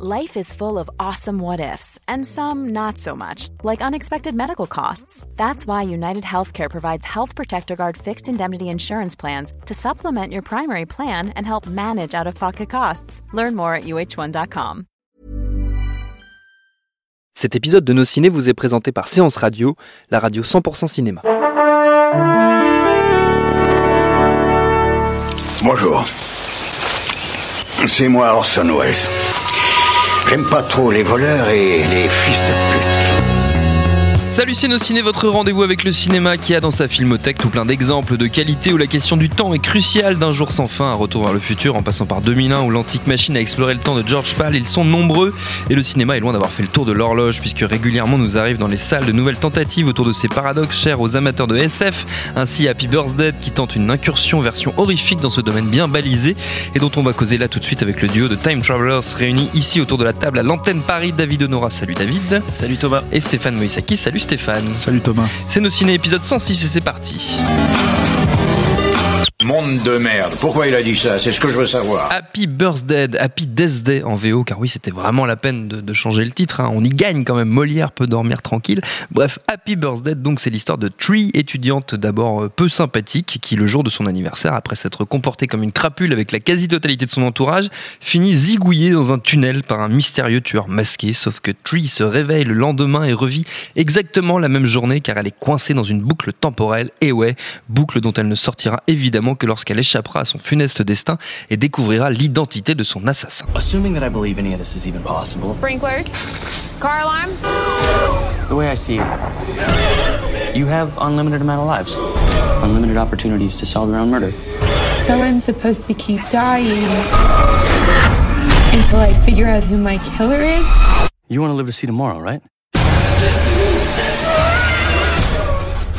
Life is full of awesome what ifs, and some not so much, like unexpected medical costs. That's why United Healthcare provides Health Protector Guard fixed indemnity insurance plans to supplement your primary plan and help manage out of pocket costs. Learn more at uh1.com. Cet épisode de Nos Ciné vous est présenté par Séance Radio, la radio 100% cinéma. Bonjour. C'est moi Orson Welles. J'aime pas trop les voleurs et les fils de pute. Salut Ciné, votre rendez-vous avec le cinéma qui a dans sa filmothèque tout plein d'exemples de qualité où la question du temps est cruciale d'un jour sans fin, un retour vers le futur en passant par 2001 où l'antique machine a exploré le temps de George Pal, ils sont nombreux et le cinéma est loin d'avoir fait le tour de l'horloge puisque régulièrement nous arrivent dans les salles de nouvelles tentatives autour de ces paradoxes chers aux amateurs de SF, ainsi Happy Birthday qui tente une incursion version horrifique dans ce domaine bien balisé et dont on va causer là tout de suite avec le duo de Time Travelers réunis ici autour de la table à l'antenne Paris, David Honora, salut David. Salut Thomas. Et Stéphane Moïsaki, salut Stéphane. Salut Thomas. C'est nos ciné épisode 106 et c'est parti. Monde de merde. Pourquoi il a dit ça? C'est ce que je veux savoir. Happy Birthday, Happy Death Day en VO, car oui, c'était vraiment la peine de, changer le titre. hein. On y gagne quand même. Molière peut dormir tranquille. Bref, Happy Birthday, donc c'est l'histoire de Tree, étudiante d'abord euh, peu sympathique, qui le jour de son anniversaire, après s'être comportée comme une crapule avec la quasi-totalité de son entourage, finit zigouillée dans un tunnel par un mystérieux tueur masqué. Sauf que Tree se réveille le lendemain et revit exactement la même journée, car elle est coincée dans une boucle temporelle. Et ouais, boucle dont elle ne sortira évidemment que lorsqu'elle échappera à son funeste destin et découvrira l'identité de son assassin. Assuming that I believe any of this is even possible, Sprinklers? Car alarm? the way I see it, you have unlimited amount of lives, unlimited opportunities to solve your own murder. So I'm supposed to keep dying until I figure out who my killer is? You want to live to see tomorrow, right?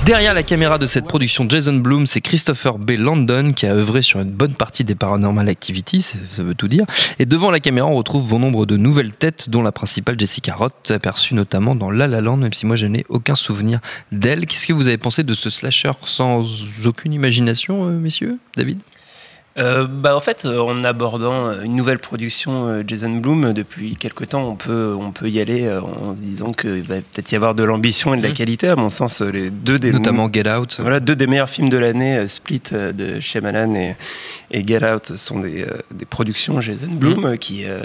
Derrière la caméra de cette production Jason Bloom, c'est Christopher B. Landon qui a œuvré sur une bonne partie des Paranormal Activity, ça ça veut tout dire. Et devant la caméra, on retrouve bon nombre de nouvelles têtes, dont la principale Jessica Roth, aperçue notamment dans La La Land, même si moi je n'ai aucun souvenir d'elle. Qu'est-ce que vous avez pensé de ce slasher sans aucune imagination, euh, messieurs David? Euh, bah, en fait, euh, en abordant euh, une nouvelle production Jason Bloom, depuis quelque temps, on peut, on peut y aller en se disant qu'il va peut-être y avoir de l'ambition et de la Mhm. qualité. À mon sens, les deux des Notamment Get Out. Voilà, deux des meilleurs films de l'année, Split de Shyamalan et, et Get Out, sont des, des productions Jason Bloom euh, qui, euh,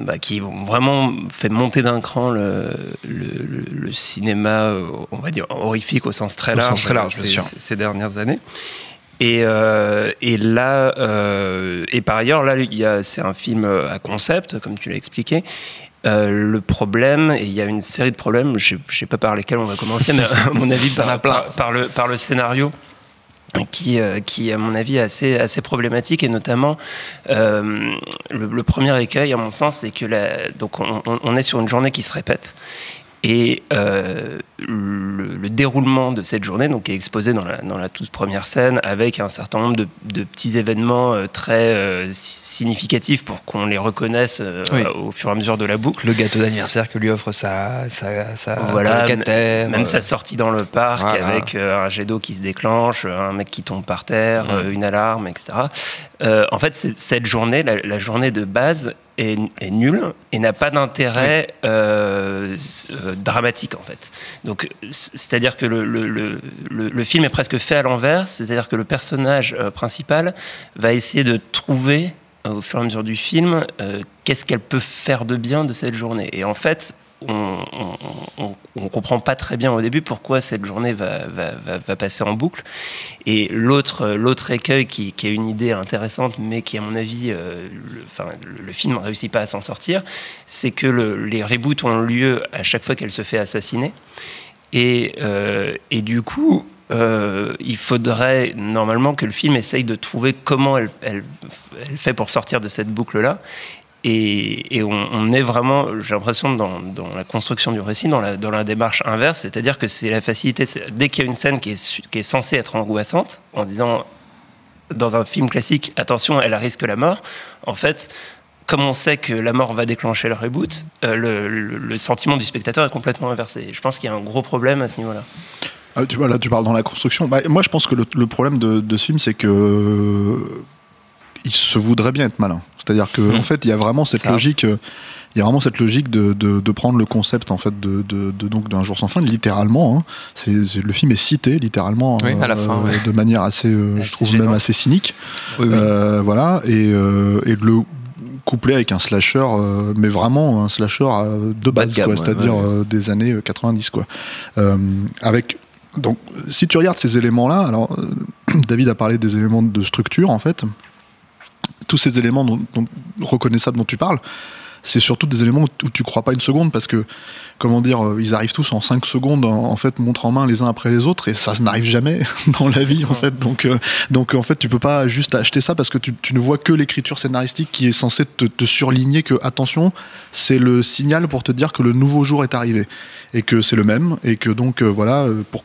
bah, qui ont vraiment fait monter d'un cran le, le, le- le cinéma, on va dire, horrifique au sens très Au large, sens très large, bien ces, sûr. ces- ces dernières années. Et, euh, et là, euh, et par ailleurs, là, c'est un film à concept, comme tu l'as expliqué. Euh, le problème, et il y a une série de problèmes, je ne sais pas par lesquels on va commencer, mais à mon avis, par, par, par le, par le scénario. Qui, qui, à mon avis, est assez, assez problématique, et notamment euh, le, le premier écueil, à mon sens, c'est que la, donc on, on- on est sur une journée qui se répète, et euh, le, le déroulement de cette journée, donc, est exposé dans la, dans la toute première scène, avec un certain nombre de, de petits événements euh, très euh, si- significatifs pour qu'on les reconnaisse Oui. au fur et à mesure de la boucle. Le gâteau d'anniversaire que lui offre sa, sa, sa Voilà, même sa sortie dans le parc voilà. avec un jet d'eau qui se déclenche, un mec qui tombe par terre, une alarme, etc. En fait, cette journée, la, la journée de base, est, est nulle et n'a pas d'intérêt euh, euh, dramatique en fait. Donc, c'est-à-dire que le, le, le, le- film est presque fait à l'envers, c'est-à-dire que le personnage euh, principal va essayer de trouver au fur et à mesure du film qu'est-ce qu'elle peut faire de bien de cette journée. Et en fait, on, on, comprend pas très bien au début pourquoi cette journée va, passer en boucle. Et l'autre, l'autre écueil qui, est une idée intéressante, mais qui, à mon avis, euh, le, film ne réussit pas à s'en sortir, c'est que le- les reboots ont lieu à chaque fois qu'elle se fait assassiner. Et, euh, du coup, euh, il faudrait normalement que le film essaye de trouver comment elle fait pour sortir de cette boucle-là. Et, on, est vraiment, j'ai l'impression, dans, la construction du récit, dans la, démarche inverse, c'est-à-dire que c'est la facilité. Dès qu'il y a une scène qui est, censée être angoissante, en disant dans un film classique, attention, elle risque la mort, en fait, comme on sait que la mort va déclencher le reboot, euh, le, sentiment du spectateur est complètement inversé. Je pense qu'il y a un gros problème à ce niveau-là. Ah, tu là, tu parles dans la construction. Bah, moi, je pense que le, le problème de, de ce film, c'est que il se voudrait bien être malin. C'est-à-dire que Hmm. en fait, il y a vraiment cette Ça. logique. euh, Il y a vraiment cette logique de, de, de prendre le concept en fait de, de, donc d'un jour sans fin littéralement. hein. Le film est cité littéralement Oui, à la fin, ouais. de manière assez, euh, je trouve gênant. même assez cynique. Oui, oui. Euh, voilà, et, euh, et de le coupler avec un slasher, euh, mais vraiment un slasher euh, de Bas base, ouais, c'est-à-dire ouais, euh, des années euh, 90, quoi. Euh, avec donc, si tu regardes ces éléments-là, alors euh, David a parlé des éléments de structure, en fait. Tous ces éléments dont, dont- reconnaissables dont tu parles, c'est surtout des éléments où, tu crois pas une seconde parce que, comment dire, euh, ils arrivent tous en 5 secondes, en, en fait, montre en main les uns après les autres et ça n'arrive jamais dans la vie, en fait. Donc, euh, donc, en fait, tu peux pas juste acheter ça parce que tu, tu ne vois que l'écriture scénaristique qui est censée te, te surligner que, attention, c'est le signal pour te dire que le nouveau jour est arrivé et que c'est le même et que donc, euh, voilà, pour,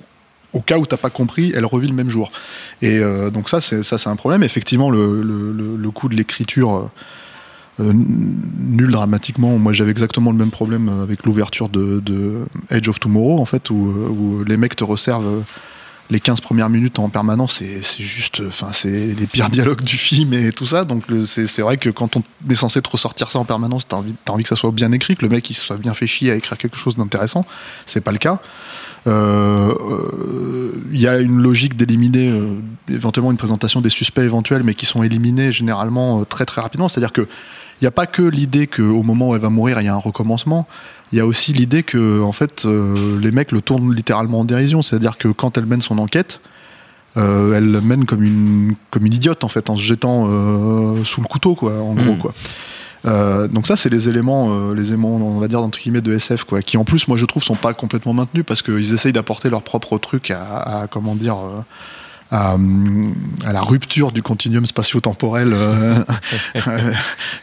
au cas où t'as pas compris, elle revit le même jour. Et euh, donc ça, c'est ça, c'est un problème. Effectivement, le, le, coup de l'écriture euh, nul dramatiquement. Moi, j'avais exactement le même problème avec l'ouverture de, de Edge of Tomorrow, en fait, où, euh, où les mecs te resservent les 15 premières minutes en permanence. C'est juste, enfin, c'est les pires dialogues du film et tout ça. Donc, c'est vrai que quand on est censé te ressortir ça en permanence, t'as envie, envie que ça soit bien écrit, que le mec il soit bien fait chier à écrire quelque chose d'intéressant. C'est pas le cas. Euh, euh, Il y a une logique d'éliminer euh, éventuellement une présentation des suspects éventuels, mais qui sont éliminés généralement euh, très très rapidement. C'est-à-dire que il n'y a pas que l'idée qu'au moment où elle va mourir, il y a un recommencement. Il y a aussi l'idée que en fait, euh, les mecs le tournent littéralement en dérision. C'est-à-dire que quand elle mène son enquête, euh, elle le mène comme une comme une idiote en fait, en se jetant euh, sous le couteau, quoi, en gros, Mm. quoi. Euh, donc ça, c'est les éléments, euh, les éléments, on va dire entre guillemets de SF, quoi, qui en plus, moi, je trouve, sont pas complètement maintenus parce qu'ils essayent d'apporter leur propre truc à, à, comment dire, euh, à, hum, à la rupture du continuum spatio-temporel euh,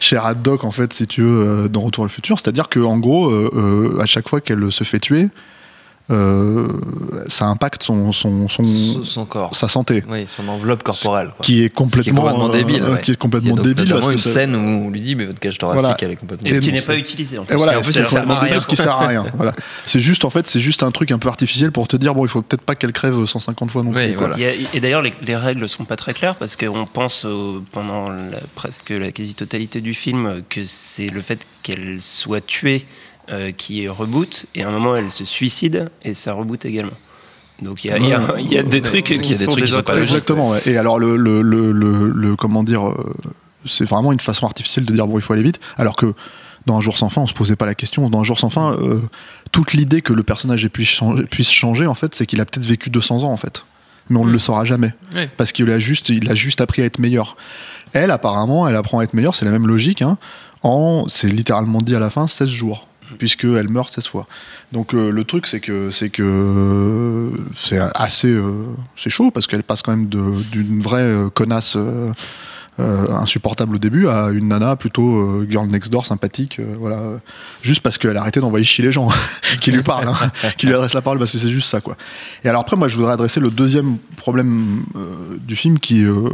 chez Haddock, en fait, si tu veux, euh, dans Retour à le futur. C'est-à-dire que, en gros, euh, euh, à chaque fois qu'elle se fait tuer, euh, ça impacte son, son, son, son, corps. sa santé, Oui, son enveloppe corporelle. Quoi. qui est Ce qui est complètement, complètement euh, débile. ouais. qui est complètement Il y a donc débile parce notamment que une scène où on lui dit mais votre cage thoracique Voilà. elle est complètement Et ce qui n'est c'est- pas utilisé en plus. Et voilà, Et en c'est plus, débile, ce qui sert à rien. Voilà. C'est juste, en fait, c'est juste un truc un peu artificiel pour te dire, bon, il faut peut-être pas qu'elle crève 150 fois non plus. Oui, voilà. Et d'ailleurs, les, les règles sont pas très claires parce qu'on pense au- pendant la- presque la quasi-totalité du film que c'est le fait qu'elle soit tuée euh, qui reboot et à un moment elle se suicide et ça reboot également. Donc il y a, il y a- il y a des trucs a qui des sont trucs qui déjà sont pas pas logiques. Exactement, ouais. Et alors, le, le, le, le- le- comment dire, euh, c'est vraiment une façon artificielle de dire, bon, il faut aller vite. Alors que dans Un jour sans fin, on se posait pas la question. Dans Un jour sans fin, euh, toute l'idée que le personnage puisse changer, puisse changer en fait, c'est qu'il a peut-être vécu 200 ans, en fait. Mais on ne Mm. le saura jamais. Oui. Parce qu'il a juste, il a juste appris à être meilleur. Elle, apparemment, elle apprend à être meilleure, c'est la même logique, hein, en, c'est littéralement dit à la fin, 16 jours. Puisqu'elle meurt 16 fois. Donc euh, le truc, c'est que c'est que c'est assez euh, c'est chaud parce qu'elle passe quand même d'une vraie euh, connasse insupportable au début à une nana plutôt euh, girl next door sympathique, euh, voilà, euh, juste parce qu'elle a arrêté d'envoyer chier les gens qui lui parlent, hein, qui lui adressent la parole parce que c'est juste ça quoi. Et alors après, moi, je voudrais adresser le deuxième problème euh, du film qui, euh,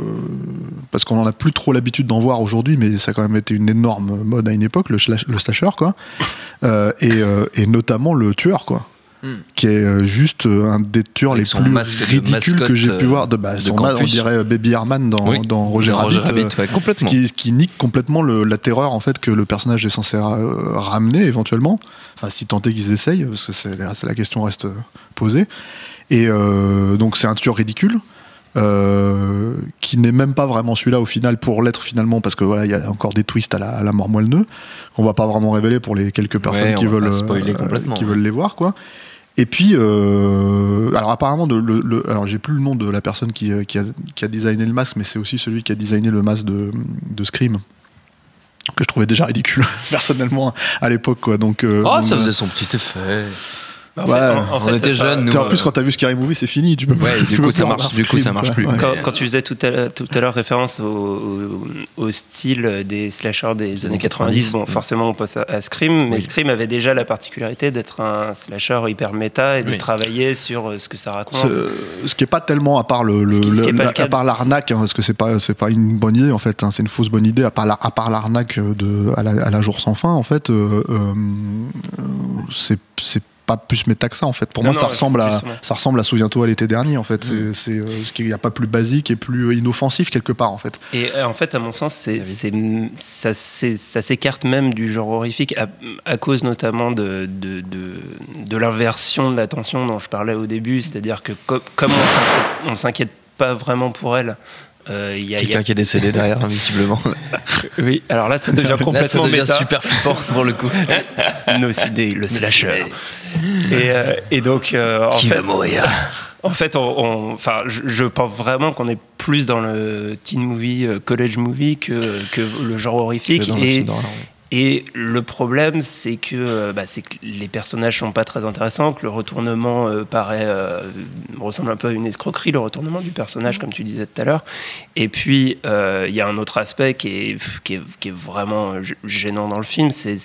parce qu'on en a plus trop l'habitude d'en voir aujourd'hui, mais ça a quand même été une énorme mode à une époque, le, le slasher quoi, Euh, et, euh, et notamment le tueur quoi. Qui est euh, juste euh, un des tueurs Avec les plus masque ridicules que j'ai pu euh, voir. De, bah, son on dirait Baby Herman dans, Oui. dans Roger Dans Rabbit. Rabbit, ouais, complètement. ce qui, qui nique complètement le- la terreur en fait que le personnage est censé ramener éventuellement. Enfin, si tant est qu'ils essayent, parce que c'est, c'est- la question reste posée. Et euh, donc c'est un tueur ridicule. euh, qui n'est même pas vraiment celui-là au final pour l'être finalement parce que voilà il y a encore des twists à la, à la mort moelle-nœud qu'on va pas vraiment révéler pour les quelques personnes Ouais, qui veulent euh, qui veulent les voir quoi et puis euh, alors apparemment de, le, le- alors j'ai plus le nom de la personne qui, euh, qui, a, qui a designé le masque mais c'est aussi celui qui a designé le masque de, de Scream que je trouvais déjà ridicule personnellement à l'époque quoi donc euh, Oh, ça faisait son petit effet. En Ouais, fait- en- en on fait, était jeunes, nous. en euh, plus quand t'as vu Scary Movie c'est fini tu peux Ouais, du coup, ça marche, du coup, ça marche plus. Ouais. Quand, Ouais. quand tu faisais tout à l'heure, tout à l'heure référence au, au- style des slashers des années 90, bon, forcément on passe à, à Scream, mais Oui. Scream avait déjà la particularité d'être un slasher hyper méta et de Oui. travailler sur euh, ce que ça raconte. Ce, ce qui est pas tellement à part le, qui- à part l'arnaque hein, parce que c'est pas c'est pas une bonne idée en fait hein, c'est une fausse bonne idée à part la- à part l'arnaque de à la, à la jour sans fin en fait euh, euh, euh, c'est c'est pas plus méta que ça en fait. Pour Non, moi, ça ressemble à ça ressemble à souviens-toi l'été dernier en fait. Mm. C'est c'est, euh, ce qu'il n'y a pas plus basique et plus inoffensif quelque part en fait. Et euh, en fait, à mon sens, c'est, c'est, ça, s'écarte même du genre horrifique à, à cause notamment de, de, de, de l'inversion de l'attention dont je parlais au début. C'est-à-dire que co- comme on s'inquiète, on s'inquiète pas vraiment pour elle, euh, il y a, Quelqu'un qui est décédé derrière, invisiblement. Oui, alors là, ça devient Là, ça complètement devient méta. super flippant pour le coup. Nocidé, le slasher. Et, euh, et donc, euh, en Qui fait, va mourir En fait, on, enfin, je, pense vraiment qu'on est plus dans le teen movie, euh, college movie que, que le genre horrifique. Le Et, le problème, c'est que, bah, que les personnages sont pas très intéressants, que le retournement euh, paraît euh, ressemble un peu à une escroquerie, le retournement du personnage, comme tu disais tout à l'heure. Et puis, euh, il y a un autre aspect qui est, qui est, qui est vraiment gênant dans le film, c'est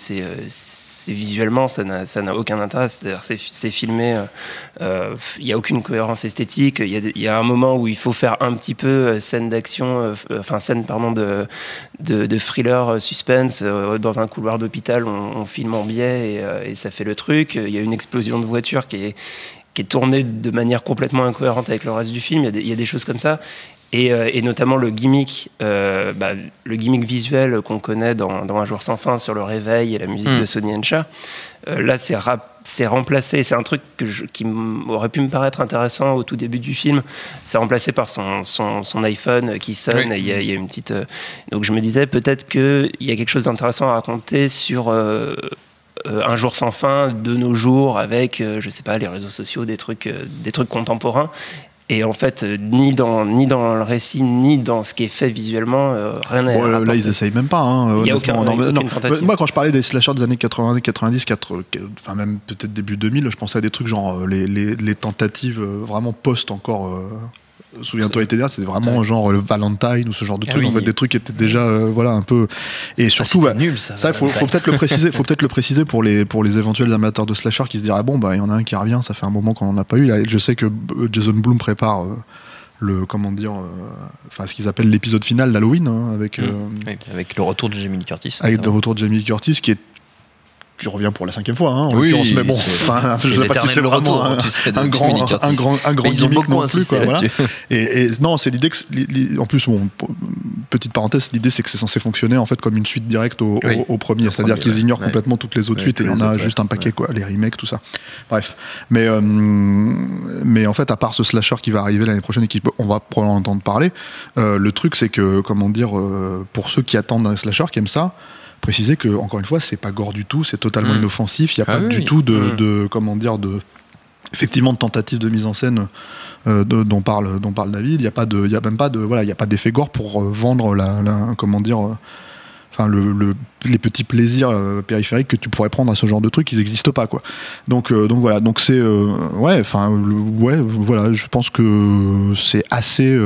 visuellement, ça n'a aucun intérêt. C'est-à-dire, c'est filmé, euh, euh, il n'y a aucune cohérence esthétique. Il y, y a un moment où il faut faire un petit peu euh, scène d'action, euh, enfin scène pardon de, de, thriller euh, suspense euh, dans un couloir d'hôpital. On, filme en biais et, euh, ça fait le truc. Il y a une explosion de voiture qui est qui est tournée de manière complètement incohérente avec le reste du film. Il y a des choses comme ça. Et, euh, et notamment le gimmick, euh, bah, le gimmick visuel qu'on connaît dans, dans Un jour sans fin sur le réveil et la musique Mm. de Sonny Encha. Euh, là, c'est remplacé. C'est un truc que je- qui aurait pu me paraître intéressant au tout début du film. C'est remplacé par son, son, son iPhone qui sonne. Oui. et y, a, il y a une petite. euh, Donc je me disais peut-être qu'il y a quelque chose d'intéressant à raconter sur. euh, euh, un jour sans fin de nos jours avec euh, je sais pas les réseaux sociaux des trucs euh, des trucs contemporains et en fait euh, ni dans ni dans le récit ni dans ce qui est fait visuellement euh, rien n'est Bon, là, ils essayent même pas. hein, Il y a honnêtement. aucun- Non, non. Moi, quand je parlais des slashers des années 80, 90, 80, enfin même peut-être début 2000, je pensais à des trucs genre euh, les, les, les tentatives vraiment post encore. euh, Souviens-toi, dernier, c'était vraiment genre le Valentine ou ce genre de Ah. En fait, des trucs qui étaient déjà euh, voilà un peu. Et surtout, Ah, c'était bah, nul ça. ça, il faut, faut peut-être le préciser. Faut peut-être le préciser pour les pour les éventuels amateurs de slasher qui se diraient ah bon bah il y en a un qui revient. Ça fait un moment qu'on en a pas eu. Là, je sais que euh, Jason Bloom prépare euh, le comment dire, euh, enfin ce qu'ils appellent l'épisode final d'Halloween hein, avec Mm. euh, Oui, avec le retour de Jamie Lee Curtis. avec le retour de Jamie Lee Curtis qui est qui revient pour la cinquième fois hein, en Oui, l'occurrence, mais bon enfin je sais pas si c'est vraiment retour, un, tu sais, un grand un grand un grand ils ont gimmick beaucoup non plus quoi, voilà. Et, et non, c'est l'idée que en plus bon petite parenthèse, l'idée c'est que c'est censé fonctionner en fait comme une suite directe au, au- Oui. au premier, c'est-à-dire qu'ils ignorent Ouais. complètement toutes les autres Ouais, suites et il y en a autres, juste un ouais. paquet quoi, les remakes tout ça. Bref, mais euh, mais en fait à part ce slasher qui va arriver l'année prochaine et qui on va probablement entendre parler, euh, le truc c'est que comment dire euh, pour ceux qui attendent un slasher qui aiment ça préciser que encore une fois c'est pas gore du tout c'est totalement Mm. inoffensif il y a Ah pas oui, du tout de, Mm. de comment dire de effectivement de tentative de mise en scène euh, de- dont parle dont parle David il y a pas de y a même pas de voilà il y a pas d'effet gore pour euh, vendre la, la- comment dire euh, enfin le, le- les petits plaisirs euh, périphériques que tu pourrais prendre à ce genre de truc ils n'existent pas quoi. Donc euh, donc voilà. Donc c'est euh, ouais enfin ouais voilà je pense que c'est assez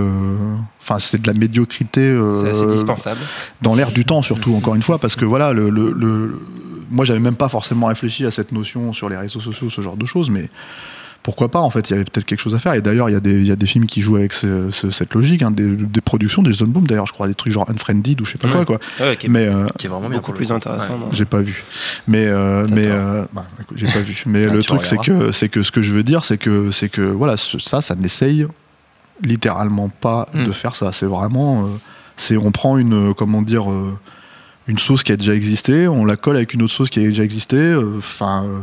enfin c'est de la médiocrité c'est assez dispensable. dans l'air du temps surtout encore une fois parce que voilà le, le, le- moi j'avais même pas forcément réfléchi à cette notion sur les réseaux sociaux ce genre de choses mais pourquoi pas en fait il y avait peut-être quelque chose à faire. Et d'ailleurs il y, a des- il y a des films qui jouent avec ce- ce- cette logique hein, des, des productions des Zone Boom d'ailleurs je crois des trucs genre Unfriended ou je sais pas Ouais. quoi. Quoi Ouais, qui est mais euh, Qui est vraiment bien beaucoup plus intéressant Ouais. non j'ai pas vu. Mais euh, mais euh, bah, j'ai pas vu. Mais Ouais, le truc c'est que c'est que ce que je veux dire c'est que c'est que voilà ce- ça ça n'essaye littéralement pas Mm. de faire ça. C'est vraiment euh, c'est on prend une comment dire euh, une sauce qui a déjà existé on la colle avec une autre sauce qui a déjà existé euh, enfin euh,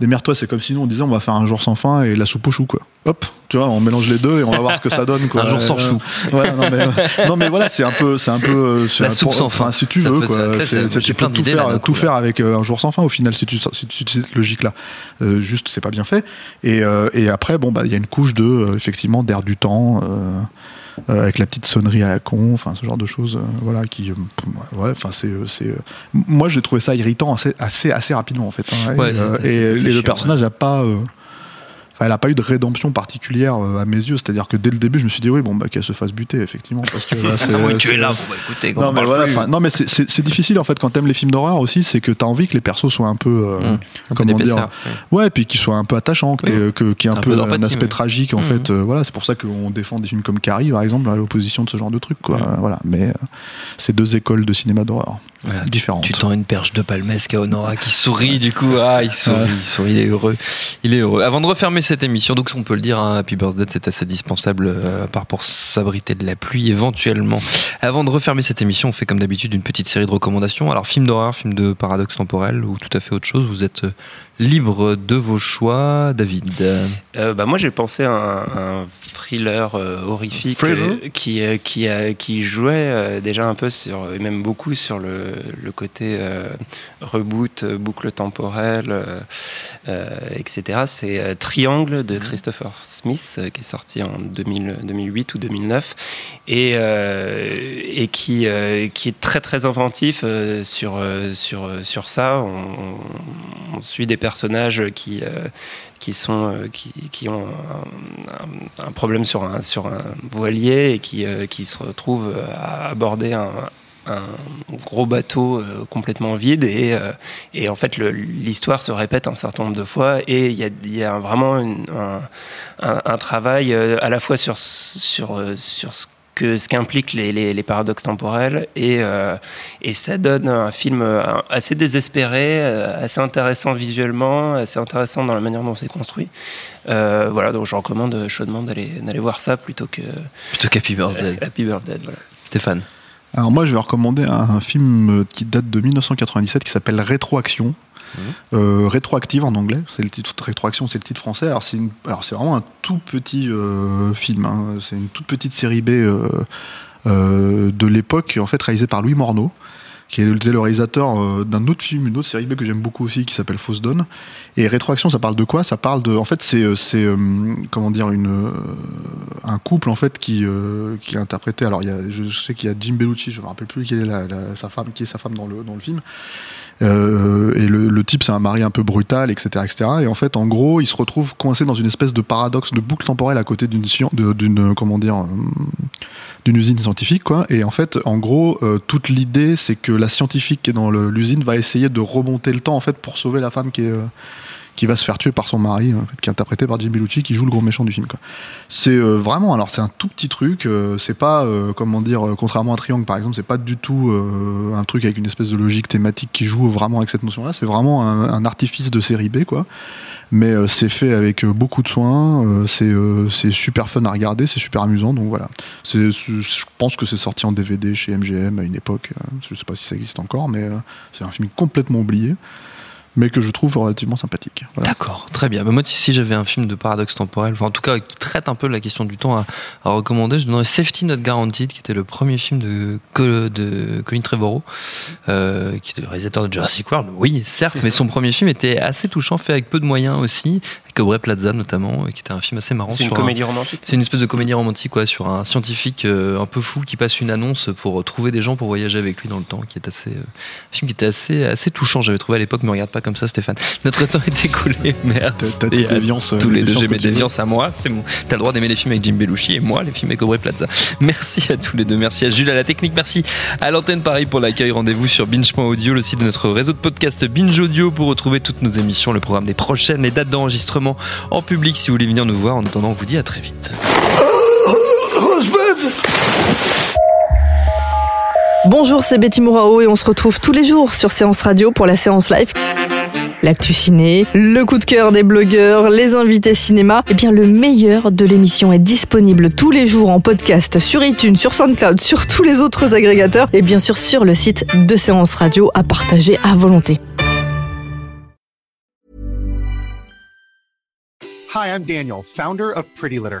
démerde-toi c'est comme si nous on disait on va faire un jour sans fin et la soupe au chou quoi. Hop tu vois on mélange les deux et on va voir ce que ça donne quoi. Un jour sans Euh, chou. ouais, non, mais, non mais voilà c'est un peu c'est un peu euh, La un- soupe sans fin. si tu Ça veux peut- quoi. j'ai plein tout d'idées, là, faire d'un tout coup, faire avec euh, un jour sans fin au final si tu si tu cette logique là juste c'est pas bien fait. Et, euh, et après bon bah il y a une couche de euh, effectivement d'air du temps euh, avec la petite sonnerie à la con, enfin ce genre de choses, euh, voilà, qui, euh, ouais, enfin c'est, c'est, moi j'ai trouvé ça irritant assez, assez, assez rapidement en fait. hein, Ouais, et, le personnage a pas, enfin elle a pas eu de rédemption particulière euh, à mes yeux, c'est-à-dire que dès le début je me suis dit oui bon bah qu'elle se fasse buter effectivement parce que là, c'est, Ah oui, tu es là, bon, bah, écoutez, quand non on mais, voilà, plus. non mais c'est, c'est- c'est difficile en fait quand t'aimes les films d'horreur aussi, c'est que t'as envie que les persos soient un peu, euh, Mmh. Un peu comment dire, ouais. Puis qu'il soit un peu attachant, que Oui. t'aies- que- qu'il y ait un, Un peu, peu un aspect ouais. tragique en Mhm. fait. euh, voilà, c'est pour ça qu'on défend des films comme Carrie, par exemple, à l'opposition de ce genre de truc. Quoi. Euh, voilà, mais euh, c'est deux écoles de cinéma d'horreur. Voilà. Tu tends une perche de palmesque à Honora qui sourit du coup. Ah, il sourit, il sourit, il est heureux. Il est heureux. Avant de refermer cette émission, donc on peut le dire, hein, Happy Birthday, c'est assez dispensable, euh, à part pour s'abriter de la pluie éventuellement. Avant de refermer cette émission, on fait comme d'habitude une petite série de recommandations. Alors, film d'horreur, film de paradoxe temporel ou tout à fait autre chose, vous êtes euh, libre de vos choix, David? Euh, bah, moi, j'ai pensé à un, un thriller euh, horrifique euh, qui, euh, qui, qui jouait déjà un peu sur, et même beaucoup sur le, le côté reboot, boucle temporelle, etc. C'est Triangle de Christopher Smith, qui est sorti en 2000 2008 ou 2009, et, et qui, qui est très très inventif sur, sur, sur ça. On, suit des personnages qui, qui, sont, euh, qui, qui ont un, problème sur un, sur un voilier et qui, euh, qui se retrouvent à aborder un, gros bateau euh, complètement vide et, euh, et en fait l'histoire se répète un certain nombre de fois et il y a, vraiment un, un- travail euh, à la fois sur, sur, euh, sur ce que ce qu'impliquent les, les- les paradoxes temporels et, euh, et ça donne un film euh, assez désespéré, euh, assez intéressant visuellement, assez intéressant dans la manière dont c'est construit. Euh, voilà, donc je recommande chaudement d'aller d'aller voir ça plutôt que Plutôt qu'Happy Birthday. Happy Birthday. Voilà. Stéphane. Alors moi, je vais recommander un film qui date de 1997 qui s'appelle Rétroaction. Euh, rétroactive en anglais, c'est le titre. Rétroaction, c'est le titre français. Alors c'est alors c'est vraiment un tout petit euh, film. hein. C'est une toute petite série B euh, de l'époque, en fait réalisée par Louis Morneau, qui était le réalisateur d'un autre film, une autre série B que j'aime beaucoup aussi, qui s'appelle Fausse Donne. Et Rétroaction, ça parle de quoi? Ça parle de, en fait, c'est c'est comment dire une un couple en fait qui qui est interprété. Alors y a, je sais qu'il y a Jim Bellucci, je me rappelle plus quelle est la- sa femme, qui est sa femme dans le dans le film. Euh, et le, le type, c'est un mari un peu brutal, etc., etc. Et en fait, en gros, il se retrouve coincé dans une espèce de paradoxe, de boucle temporelle à côté d'une, d'une, comment dire, euh, d'une usine scientifique, quoi. Et en fait, en gros, euh, toute l'idée, c'est que la scientifique qui est dans l'usine va essayer de remonter le temps, en fait, pour sauver la femme qui est, euh, qui va se faire tuer par son mari, qui est interprété par Jim Bellucci, qui joue le gros méchant du film. C'est euh, vraiment, alors c'est un tout petit truc, euh, c'est pas, euh, comment dire, contrairement à Triangle par exemple, c'est pas du tout un truc avec une espèce de logique thématique qui joue vraiment avec cette notion-là, c'est vraiment un, un artifice de série B, quoi. Mais c'est fait avec beaucoup de soin, c'est super fun à regarder, c'est super amusant, donc voilà. Je pense que c'est sorti en DVD chez MGM à une époque, je sais pas si ça existe encore, mais c'est un film complètement oublié, mais que je trouve relativement sympathique. Voilà. D'accord, très bien. Bah, moi, si j'avais un film de paradoxe temporel, enfin en tout cas qui traite un peu de la question du temps à, à recommander, je donnerais Safety Not Guaranteed, qui était le premier film de, Co- de Colin Trevorrow, euh, qui était le réalisateur de Jurassic World. Oui, certes, mais son premier film était assez touchant, fait avec peu de moyens aussi, avec Aubrey Plaza notamment, et qui était un film assez marrant. C'est une un- comédie romantique. C'est une espèce de comédie romantique quoi, sur un scientifique euh, un peu fou qui passe une annonce pour trouver des gens pour voyager avec lui dans le temps, qui est assez, euh, un film qui était assez, assez touchant. J'avais trouvé à l'époque, me regarde pas comme ça, Stéphane. Notre temps est écoulé, merde. T'as- tes déviances, euh, Tous les deux, j'ai mes déviances à moi. C'est mon. T'as le droit d'aimer les films avec Jim Belushi et moi les films avec Aubrey Plaza. Merci à tous les deux. Merci à Jules à la technique. Merci à l'antenne Paris pour l'accueil. Rendez-vous sur binge.audio, le site de notre réseau de podcast Binge Audio pour retrouver toutes nos émissions, le programme des prochaines, les dates d'enregistrement en public si vous voulez venir nous voir. En attendant, on vous dit à très vite. Bonjour, c'est Betty Mourao et on se retrouve tous les jours sur Séance Radio pour la séance live. L'actu ciné, le coup de cœur des blogueurs, les invités cinéma, et bien le meilleur de l'émission est disponible tous les jours en podcast sur iTunes, sur SoundCloud, sur tous les autres agrégateurs et bien sûr sur le site de Séance Radio à partager à volonté. Hi, I'm Daniel, founder of Pretty Litter.